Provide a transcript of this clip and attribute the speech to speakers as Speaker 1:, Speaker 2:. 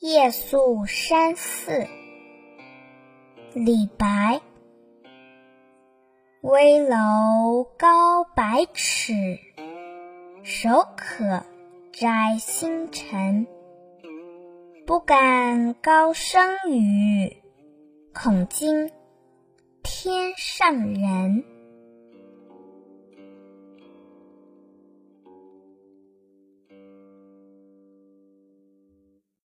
Speaker 1: 夜宿山寺。李白。危楼高百尺手可摘星辰。不敢高声语恐惊天上人。